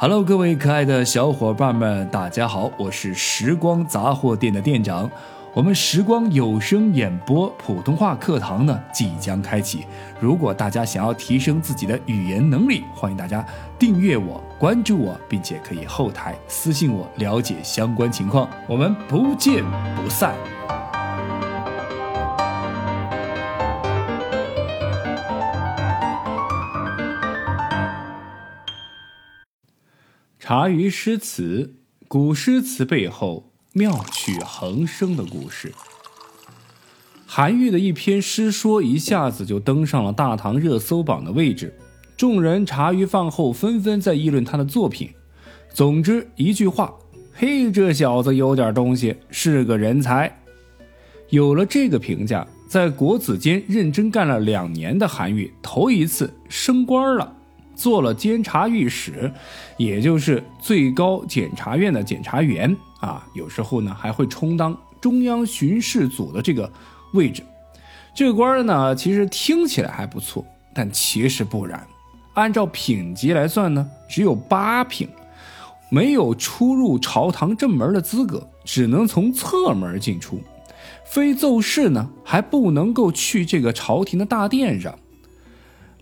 Hello，各位可爱的小伙伴们，大家好，我是时光杂货店的店长。我们时光有声演播普通话课堂呢即将开启。如果大家想要提升自己的语言能力，欢迎大家订阅我、关注我，并且可以后台私信我了解相关情况。我们不见不散。茶余诗词，古诗词背后妙趣横生的故事。韩愈的一篇诗说一下子就登上了大唐热搜榜的位置，众人茶余饭后纷纷在议论他的作品。总之一句话，嘿，这小子有点东西，是个人才。有了这个评价，在国子监认真干了两年的韩愈，头一次升官了。做了监察御史，也就是最高检察院的检察员啊，有时候呢还会充当中央巡视组的这个位置。这个官呢，其实听起来还不错，但其实不然。按照品级来算呢，只有八品，没有出入朝堂正门的资格，只能从侧门进出。非奏事呢，还不能够去这个朝廷的大殿上。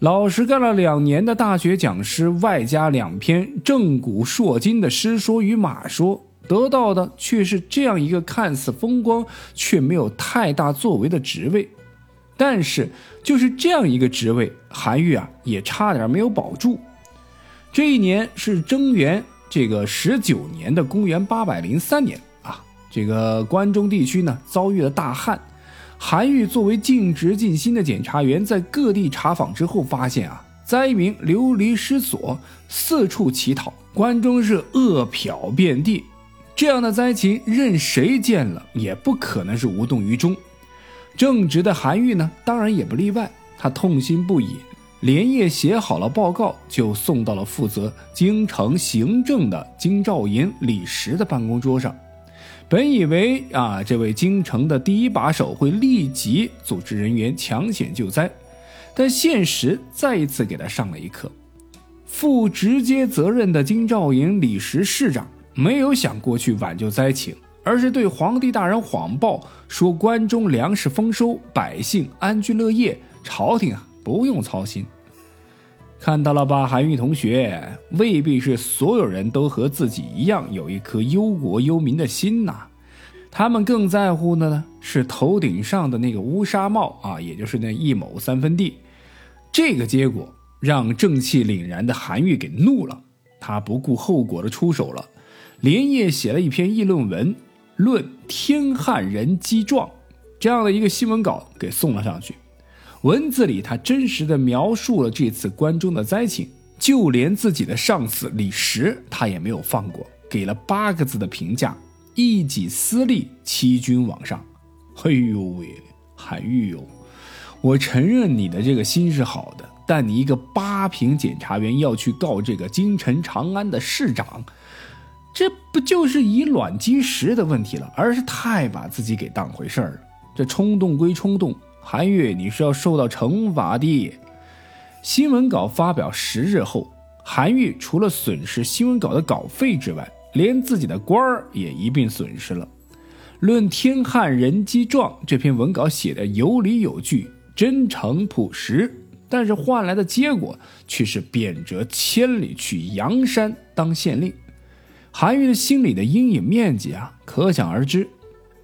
老实干了两年的大学讲师，外加两篇正古烁今的诗说与马说，得到的却是这样一个看似风光却没有太大作为的职位。但是，就是这样一个职位，韩愈啊也差点没有保住。这一年是贞元这个十九年的公元八百零三年啊，这个关中地区呢遭遇了大旱。韩愈作为尽职尽心的检察员，在各地查访之后，发现啊，灾民流离失所，四处乞讨，关中是饿殍遍地。这样的灾情，任谁见了也不可能是无动于衷。正直的韩愈呢，当然也不例外。他痛心不已，连夜写好了报告，就送到了负责京城行政的京兆尹李石的办公桌上。本以为啊，这位京城的第一把手会立即组织人员抢险救灾，但现实再一次给他上了一课。负直接责任的京兆尹李石市长没有想过去挽救灾情，而是对皇帝大人谎报说关中粮食丰收，百姓安居乐业，朝廷啊不用操心。看到了吧，韩愈同学，未必是所有人都和自己一样有一颗忧国忧民的心呐。他们更在乎的呢是头顶上的那个乌纱帽啊，也就是那一亩三分地。这个结果让正气凛然的韩愈给怒了，他不顾后果的出手了，连夜写了一篇议论文，论天旱人饥状这样的一个新闻稿给送了上去。文字里，他真实的描述了这次关中的灾情，就连自己的上司李石，他也没有放过，给了八个字的评价：一己私利，欺君罔上。哎呦喂，韩愈哟，我承认你的这个心是好的，但你一个八品检察员要去告这个京城长安的市长，这不就是以卵击石的问题了，而是太把自己给当回事儿了。这冲动归冲动。韩愈，你是要受到惩罚的。新闻稿发表十日后，韩愈除了损失新闻稿的稿费之外，连自己的官儿也一并损失了。论天旱人饥状这篇文稿写的有理有据、真诚朴实，但是换来的结果却是贬谪千里去阳山当县令。韩愈的心里的阴影面积啊，可想而知。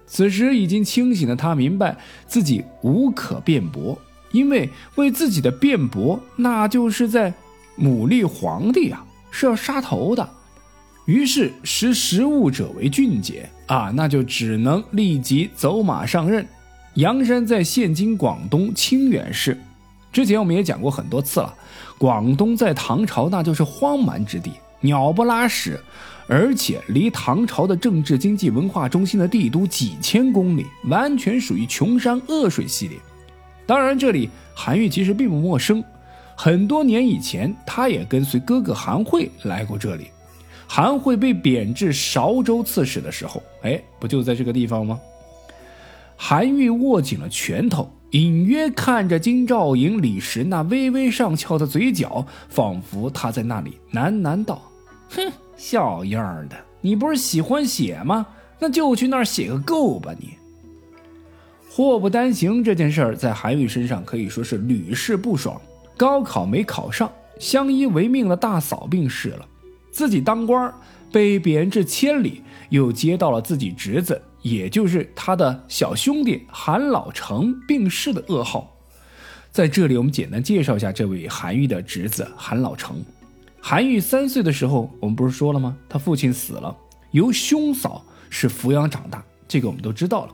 此时已经清醒的他明白自己无可辩驳，因为为自己的辩驳，那就是在牡蛎皇帝啊，是要杀头的。于是识时务者为俊杰啊，那就只能立即走马上任。阳山在现今广东清远市，之前我们也讲过很多次了。广东在唐朝那就是荒蛮之地，鸟不拉屎。而且离唐朝的政治、经济、文化中心的帝都几千公里，完全属于穷山恶水系列。当然，这里韩愈其实并不陌生，很多年以前，他也跟随哥哥韩会来过这里。韩会被贬至韶州刺史的时候，哎，不就在这个地方吗？韩愈握紧了拳头，隐约看着金兆尹李石那微微上翘的嘴角，仿佛他在那里喃喃道。哼，小样的！你不是喜欢写吗？那就去那儿写个够吧！你。祸不单行这件事儿，在韩愈身上可以说是屡试不爽。高考没考上，相依为命的大嫂病逝了，自己当官被贬至千里，又接到了自己侄子，也就是他的小兄弟韩老成病逝的噩耗。在这里，我们简单介绍一下这位韩愈的侄子韩老成。韩愈三岁的时候，我们不是说了吗？他父亲死了，由兄嫂是抚养长大，这个我们都知道了。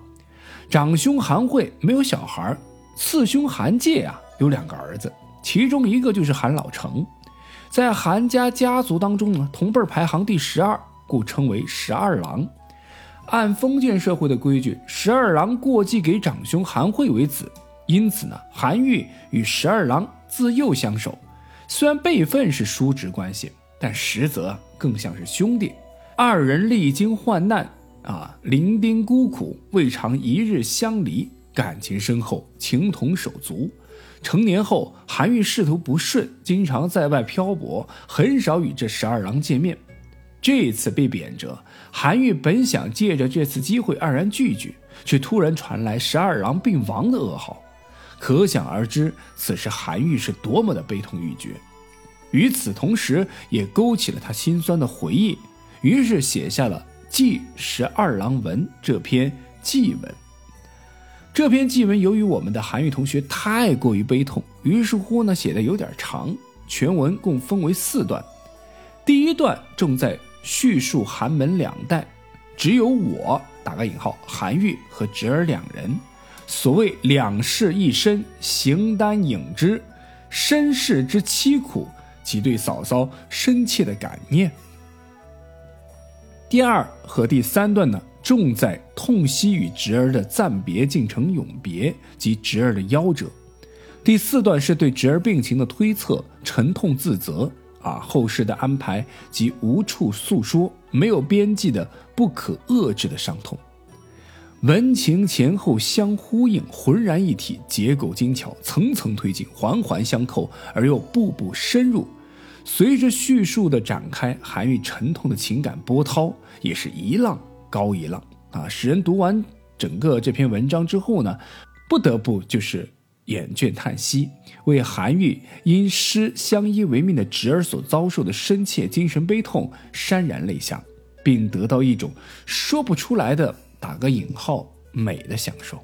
长兄韩惠没有小孩，次兄韩介啊有两个儿子，其中一个就是韩老成，在韩家家族当中呢，同辈排行第十二，故称为十二郎。按封建社会的规矩，十二郎过继给长兄韩惠为子。因此呢，韩愈与十二郎自幼相守，虽然辈分是叔侄关系，但实则更像是兄弟。二人历经患难啊，伶仃孤苦，未尝一日相离，感情深厚，情同手足。成年后，韩愈仕途不顺，经常在外漂泊，很少与这十二郎见面。这次被贬谪，韩愈本想借着这次机会黯然拒绝，却突然传来十二郎病亡的噩耗。可想而知，此时韩愈是多么的悲痛欲绝。与此同时，也勾起了他心酸的回忆，于是写下了《祭十二郎文》这篇祭文。这篇祭文由于我们的韩愈同学太过于悲痛，于是乎呢写的有点长。全文共分为四段，第一段重在叙述寒门两代，只有我打个引号韩愈和侄儿两人。所谓两世一身，形单影只，身世之凄苦及对嫂嫂深切的感念。第二和第三段呢，重在痛惜与侄儿的暂别竟成永别及侄儿的夭折。第四段是对侄儿病情的推测，沉痛自责啊，后世的安排及无处诉说，没有边际的不可遏制的伤痛。文情前后相呼应，浑然一体，结构精巧，层层推进，环环相扣，而又步步深入。随着叙述的展开，韩愈沉痛的情感波涛也是一浪高一浪啊，使人读完整个这篇文章之后呢，不得不就是掩卷叹息，为韩愈因失相依为命的侄儿所遭受的深切精神悲痛潸然泪下，并得到一种说不出来的。打个引号，美的享受。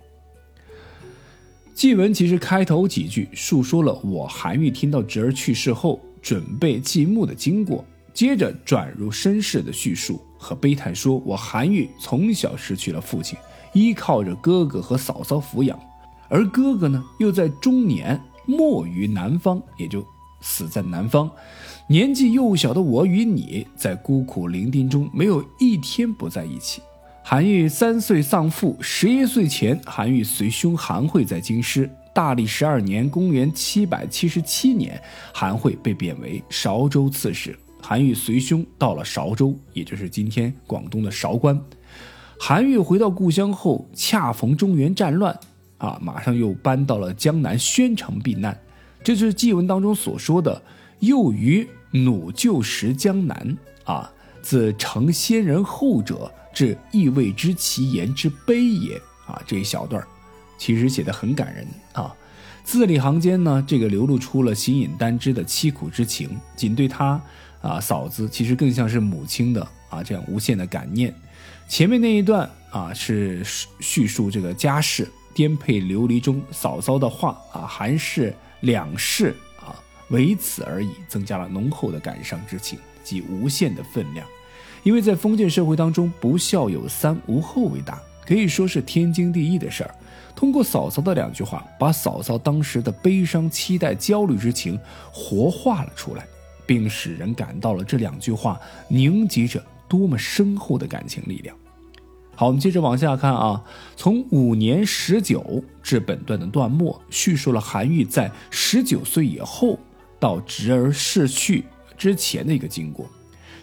祭文其实开头几句述说了我韩愈听到侄儿去世后准备祭墓的经过，接着转入身世的叙述和悲叹，说我韩愈从小失去了父亲，依靠着哥哥和嫂嫂抚养，而哥哥呢又在中年没于南方，也就死在南方。年纪幼小的我与你在孤苦伶仃中没有一天不在一起。韩愈三岁丧父，十一岁前，韩愈随兄韩惠在京师。大历十二年（公元七百七十七年），韩惠被贬为韶州刺史，韩愈随兄到了韶州，也就是今天广东的韶关。韩愈回到故乡后，恰逢中原战乱，啊，马上又搬到了江南宣城避难。这就是祭文当中所说的“幼于弩救时江南”，啊，自成先人后者。这亦未知其言之悲也啊！这一小段其实写的很感人啊，字里行间呢，这个流露出了形影单只的凄苦之情，仅对他啊嫂子，其实更像是母亲的啊这样无限的感念。前面那一段啊是叙述这个家事颠沛流离中嫂嫂的话啊，韩氏两世啊，唯此而已，增加了浓厚的感伤之情及无限的分量。因为在封建社会当中，不孝有三，无后为大，可以说是天经地义的事儿。通过嫂嫂的两句话，把嫂嫂当时的悲伤、期待、焦虑之情活化了出来，并使人感到了这两句话凝集着多么深厚的感情力量。好，我们接着往下看啊，从五年十九至本段的段末，叙述了韩愈在十九岁以后到侄儿逝去之前的一个经过。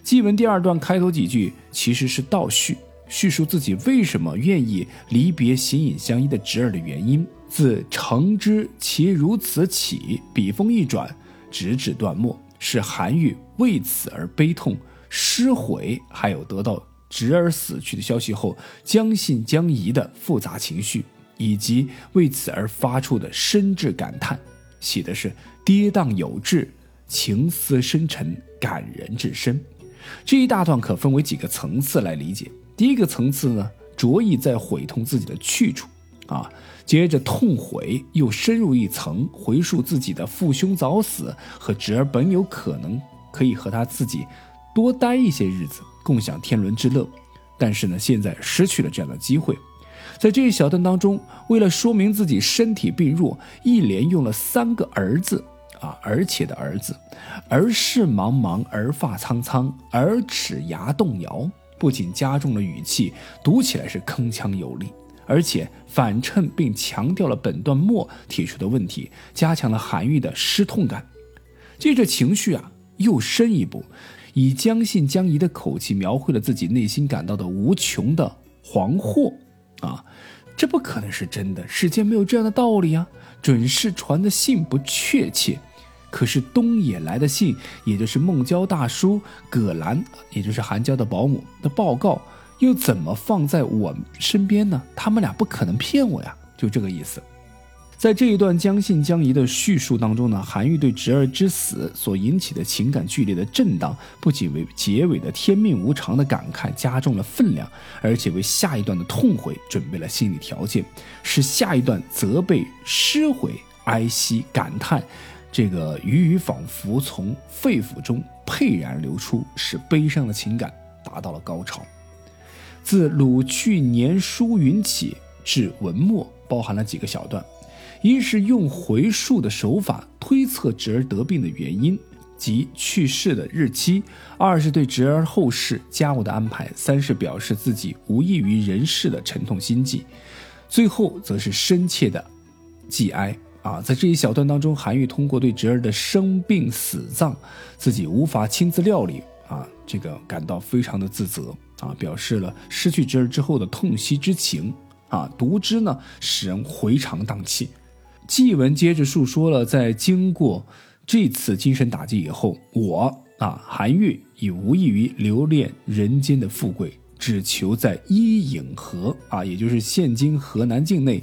祭文第二段开头几句其实是倒叙，叙述自己为什么愿意离别形影相依的侄儿的原因。自诚知其如此起，笔锋一转，直至段末，是韩愈为此而悲痛，失悔，还有得到侄儿死去的消息后将信将疑的复杂情绪，以及为此而发出的深挚感叹，写的是跌宕有致，情思深沉，感人至深。这一大段可分为几个层次来理解。第一个层次呢，着意在悔痛自己的去处，啊，接着痛悔，又深入一层，回溯自己的父兄早死和侄儿本有可能可以和他自己多待一些日子，共享天伦之乐，但是呢，现在失去了这样的机会。在这一小段当中，为了说明自己身体病弱，一连用了三个儿子。啊，而且的儿子，儿事茫茫，儿发苍苍，儿齿牙动摇，不仅加重了语气，读起来是铿锵有力，而且反衬并强调了本段末提出的问题，加强了韩愈的失痛感。接着情绪啊又深一步，以将信将疑的口气描绘了自己内心感到的无穷的惶惑。啊，这不可能是真的，世间没有这样的道理啊！准是传的信不确切。可是东野来的信，也就是孟郊大叔葛兰，也就是韩娇的保姆的报告，又怎么放在我身边呢？他们俩不可能骗我呀，就这个意思。在这一段将信将疑的叙述当中呢，韩愈对侄儿之死所引起的情感剧烈的震荡，不仅为结尾的天命无常的感慨加重了分量，而且为下一段的痛悔准备了心理条件，使下一段责备、失悔、哀惜、感叹。这个语语仿佛从肺腑中沛然流出，使悲伤的情感达到了高潮。自鲁去年书云起至文末，包含了几个小段：一是用回溯的手法推测侄儿得病的原因及去世的日期；二是对侄儿后事家务的安排；三是表示自己无异于人世的沉痛心迹；最后则是深切的祭哀。啊，在这一小段当中，韩愈通过对侄儿的生病死葬，自己无法亲自料理啊，这个感到非常的自责啊，表示了失去侄儿之后的痛惜之情啊。读之呢，使人回肠荡气。祭文接着述说了，在经过这次精神打击以后，我啊，韩愈已无异于留恋人间的富贵，只求在伊尹河啊，也就是现今河南境内。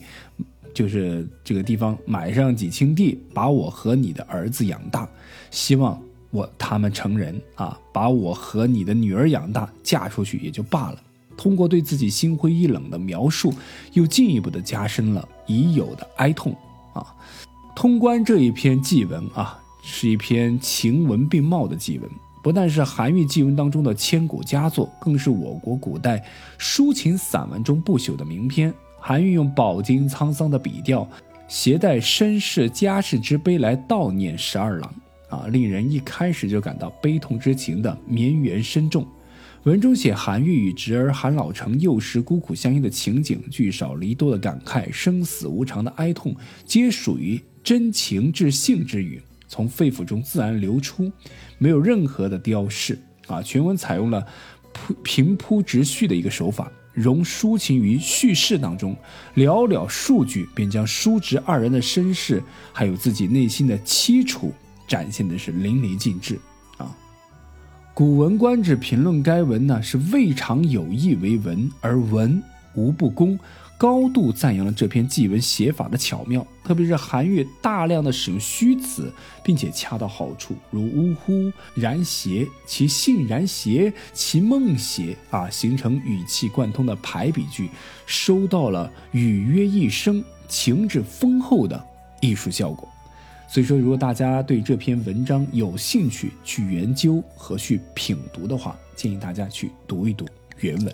就是这个地方买上几顷地，把我和你的儿子养大，希望我他们成人啊，把我和你的女儿养大，嫁出去也就罢了。通过对自己心灰意冷的描述，又进一步的加深了已有的哀痛啊。通关这一篇祭文啊，是一篇情文并茂的祭文，不但是韩愈祭文当中的千古佳作，更是我国古代抒情散文中不朽的名篇。韩愈用饱经沧桑的笔调，携带身世家世之悲来悼念十二郎，啊，令人一开始就感到悲痛之情的绵延深重。文中写韩愈与侄儿韩老成幼时孤苦相依的情景，聚少离多的感慨，生死无常的哀痛，皆属于真情至性之语，从肺腑中自然流出，没有任何的雕饰。啊，全文采用了铺平铺直叙的一个手法。融抒情于叙事当中，寥寥数句便将叔侄二人的身世，还有自己内心的凄楚，展现的是淋漓尽致啊！古文观止评论该文呢，是未尝有意为文，而文无不公。高度赞扬了这篇祭文写法的巧妙，特别是韩愈大量的使用虚词，并且恰到好处，如呜呼、然邪、其性然邪、其梦邪啊，形成语气贯通的排比句，收到了语约一生、情致丰厚的艺术效果。所以说，如果大家对这篇文章有兴趣去研究和去品读的话，建议大家去读一读原文。